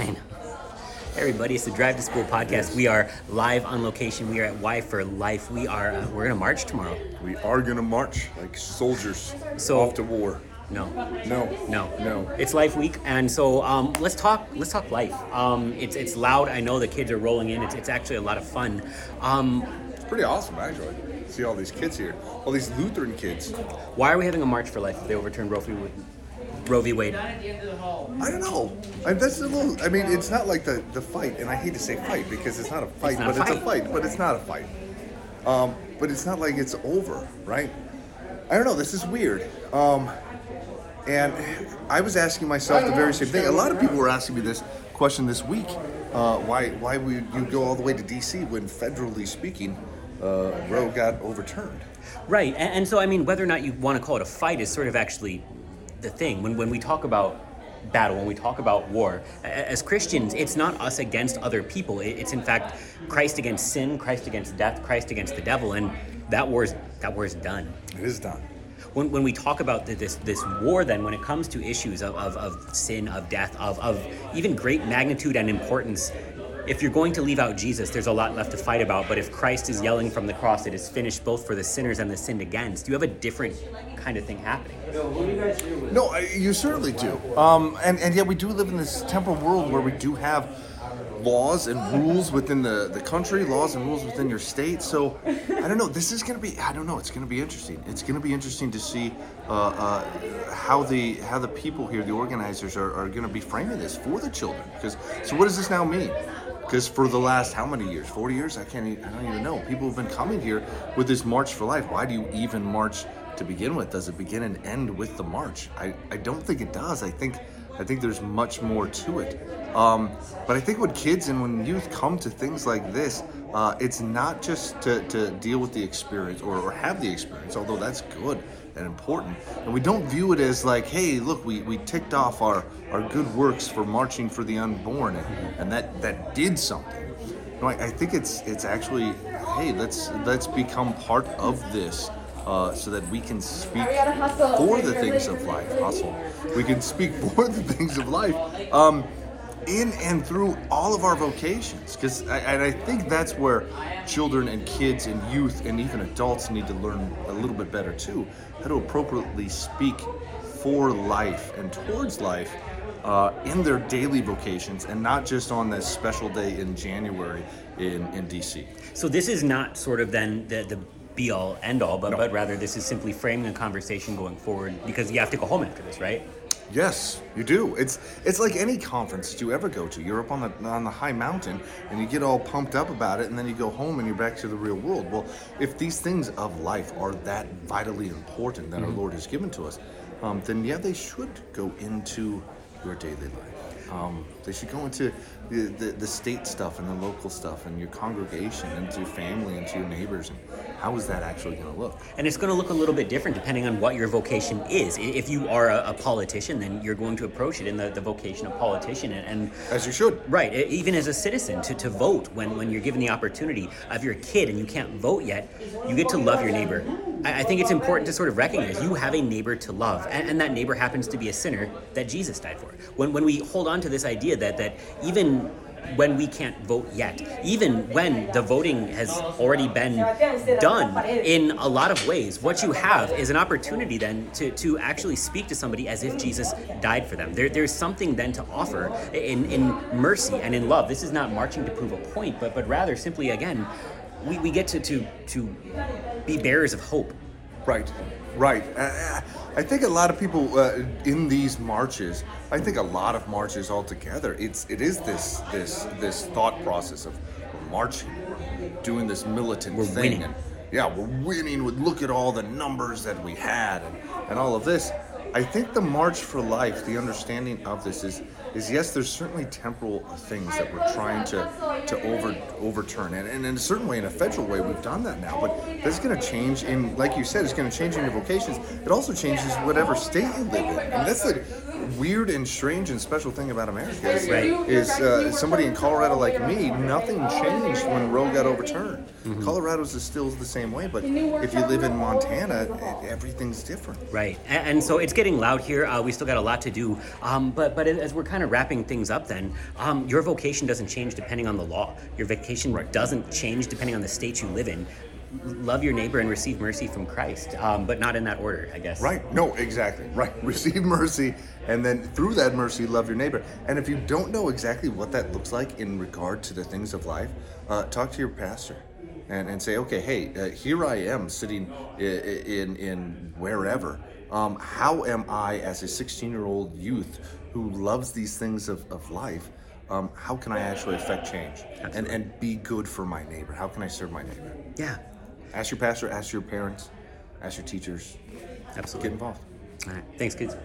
Hey everybody, it's the Drive to School podcast. We are live on location. We are at Y for Life. We are uh, we're gonna march tomorrow. We are gonna march like soldiers So- off to war. No, No, no, no. It's Life Week, and so um, let's talk. Let's talk life. Um, it's it's loud. I know the kids are rolling in. It's, it's actually a lot of fun. Um, It's pretty awesome actually. See all these kids here, all these Lutheran kids. why are we having a march for life if they overturned Roe v. Wade? Roe v. Wade. I don't know. I, that's a little. I mean, it's not like the the fight, and I hate to say fight because it's not a fight, not a but it's a fight. fight. But it's not a fight. Um, but it's not like it's over, right? I don't know. This is weird. Um, and I was asking myself the very same thing. A lot of people were asking me this question this week. Uh, why why would you go all the way to D.C. when federally speaking, uh, Roe got overturned? Right, and, and so I mean, whether or not you want to call it a fight is sort of actually the thing. When when we talk about battle, when we talk about war, as Christians, it's not us against other people. It's in fact Christ against sin, Christ against death, Christ against the devil, and that war's that war's done. It is done. When, when we talk about th- this this war, then when it comes to issues of, of, of sin, of death, of, of even great magnitude and importance, if you're going to leave out Jesus, there's a lot left to fight about. But if Christ is yelling from the cross, it is finished both for the sinners and the sinned against, you have a different kind of thing happening. No, you certainly do. Um, and, and yet we do live in this temporal world where we do have laws and rules within the, the country, laws and rules within your state. So I don't know. This is going to be. I don't know. It's going to be interesting. It's going to be interesting to see uh, uh, how the how the people here, the organizers, are, are going to be framing this for the children. Because so what does this now mean? Because for the last how many years? Forty years? I can't. I don't even know. People have been coming here with this March for Life. Why do you even march to begin with? Does it begin and end with the march? I, I don't think it does. I think I think there's much more to it. Um, but I think when kids and when youth come to things like this, uh, it's not just to, to deal with the experience or, or have the experience, although that's good and important. And we don't view it as like, hey, look, we, we ticked off our, our good works for marching for the unborn and, and that, that did something. No, I, I think it's it's actually, hey, let's let's become part of this uh, so that we can speak for the things of life. Hustle. We can speak for the things of life. Um, in and through all of our vocations, because and I think that's where children and kids and youth and even adults need to learn a little bit better too, how to appropriately speak for life and towards life uh, in their daily vocations and not just on this special day in January in, in DC. So this is not sort of then the, the be all end all, but, No. but rather this is simply framing a conversation going forward because you have to go home after this, right? Yes, you do. It's it's like any conference that you ever go to. You're up on the on the high mountain and you get all pumped up about it, and then you go home and you're back to the real world. Well, if these things of life are that vitally important that our Lord has given to us, um, then yeah, they should go into your daily life. Um, they should go into the, the, the state stuff and the local stuff and your congregation and to your family and to your neighbors. And how is that actually going to look? And it's going to look a little bit different depending on what your vocation is. If you are a, a politician, then you're going to approach it in the, the vocation of politician. And, and As you should. right, even as a citizen, to, to vote when, when you're given the opportunity. If you're a kid and you can't vote yet, you get to love your neighbor. I, think it's important to sort of recognize you have a neighbor to love, and, and that neighbor happens to be a sinner that Jesus died for. When, when we hold on to this idea that, that even when we can't vote yet, even when the voting has already been done in a lot of ways, what you have is an opportunity then to, to actually speak to somebody as if Jesus died for them. There, there's something then to offer in, in mercy and in love. This is not marching to prove a point, but, but rather simply, again, we, we get to, to, to be bearers of hope. Right, right. Uh, I think a lot of people uh, in these marches. I think a lot of marches altogether. It's it is this this this thought process of marching, we're doing this militant We're thing, winning. and yeah, we're winning. With look at all the numbers that we had, and, and all of this. I think the march for life, the understanding of this is is yes, there's certainly temporal things that we're trying to to over overturn, and, and in a certain way, in a federal way, we've done that now. But that's going to change in, like you said, it's going to change in your vocations. It also changes whatever state you live in, and that's the weird and strange and special thing about America is, Right. is uh, somebody in Colorado like me, nothing changed when Roe got overturned. Mm-hmm. Colorado's is still the same way, but if you live in Montana, everything's different. Right, and, and so it's getting loud here. Uh, we still got a lot to do, um, but but as we're kind of wrapping things up, then um, your vocation doesn't change depending on the law. Your vocation doesn't change depending on the state you live in. Love your neighbor and receive mercy from Christ, um, but not in that order, I guess. Right. No, exactly. Right. Receive mercy, and then through that mercy, love your neighbor. And if you don't know exactly what that looks like in regard to the things of life, uh, talk to your pastor. And, and say, okay, hey, uh, here I am sitting in in, in wherever. Um, how am I, as a 16 year old youth who loves these things of, of life, um, how can I actually affect change and, and be good for my neighbor? How can I serve my neighbor? Yeah, Ask your pastor, ask your parents, ask your teachers, absolutely. get involved. All right. Thanks, kids.